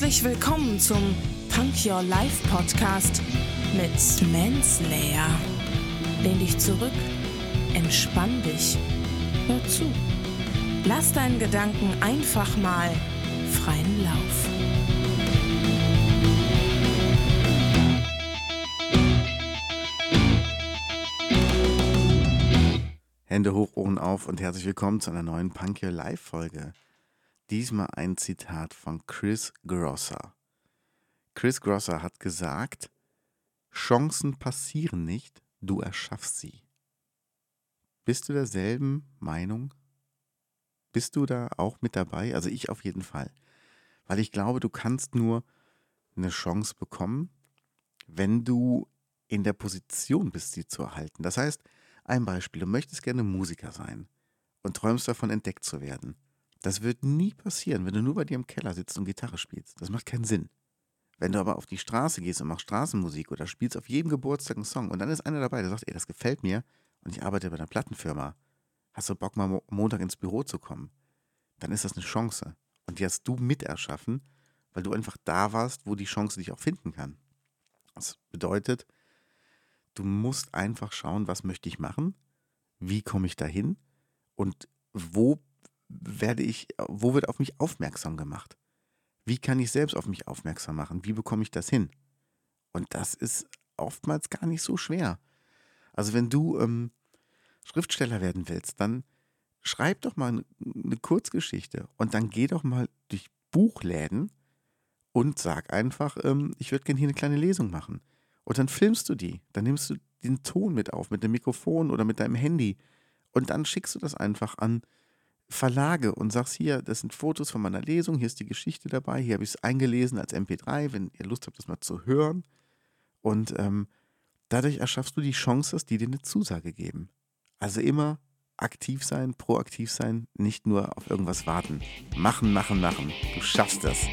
Herzlich willkommen zum Punk Your Life Podcast mit Manslayer. Lehn dich zurück, entspann dich, hör zu. Lass deinen Gedanken einfach mal freien Lauf. Hände hoch, Ohren auf und herzlich willkommen zu einer neuen Punk Your Life Folge. Diesmal ein Zitat von Chris Grosser. Chris Grosser hat gesagt, Chancen passieren nicht, du erschaffst sie. Bist du derselben Meinung? Bist du da auch mit dabei? Also ich auf jeden Fall. Weil ich glaube, du kannst nur eine Chance bekommen, wenn du in der Position bist, sie zu erhalten. Das heißt, ein Beispiel, du möchtest gerne Musiker sein und träumst davon, entdeckt zu werden. Das wird nie passieren, wenn du nur bei dir im Keller sitzt und Gitarre spielst. Das macht keinen Sinn. Wenn du aber auf die Straße gehst und machst Straßenmusik oder spielst auf jedem Geburtstag einen Song und dann ist einer dabei, der sagt, ey, das gefällt mir und ich arbeite bei einer Plattenfirma, hast du Bock mal Montag ins Büro zu kommen, dann ist das eine Chance. Und die hast du miterschaffen, weil du einfach da warst, wo die Chance dich auch finden kann. Das bedeutet, du musst einfach schauen, was möchte ich machen, wie komme ich dahin und wo werde ich, wo wird auf mich aufmerksam gemacht? Wie kann ich selbst auf mich aufmerksam machen? Wie bekomme ich das hin? Und das ist oftmals gar nicht so schwer. Also wenn du ähm, Schriftsteller werden willst, dann schreib doch mal eine Kurzgeschichte und dann geh doch mal durch Buchläden und sag einfach, ähm, ich würde gerne hier eine kleine Lesung machen. Und dann filmst du die, dann nimmst du den Ton mit auf, mit dem Mikrofon oder mit deinem Handy und dann schickst du das einfach an Verlage und sagst hier, das sind Fotos von meiner Lesung, hier ist die Geschichte dabei, hier habe ich es eingelesen als MP3, wenn ihr Lust habt, das mal zu hören. Und ähm, dadurch erschaffst du die Chance, dass die dir eine Zusage geben. Also immer aktiv sein, proaktiv sein, nicht nur auf irgendwas warten. Machen, machen, machen. Du schaffst das.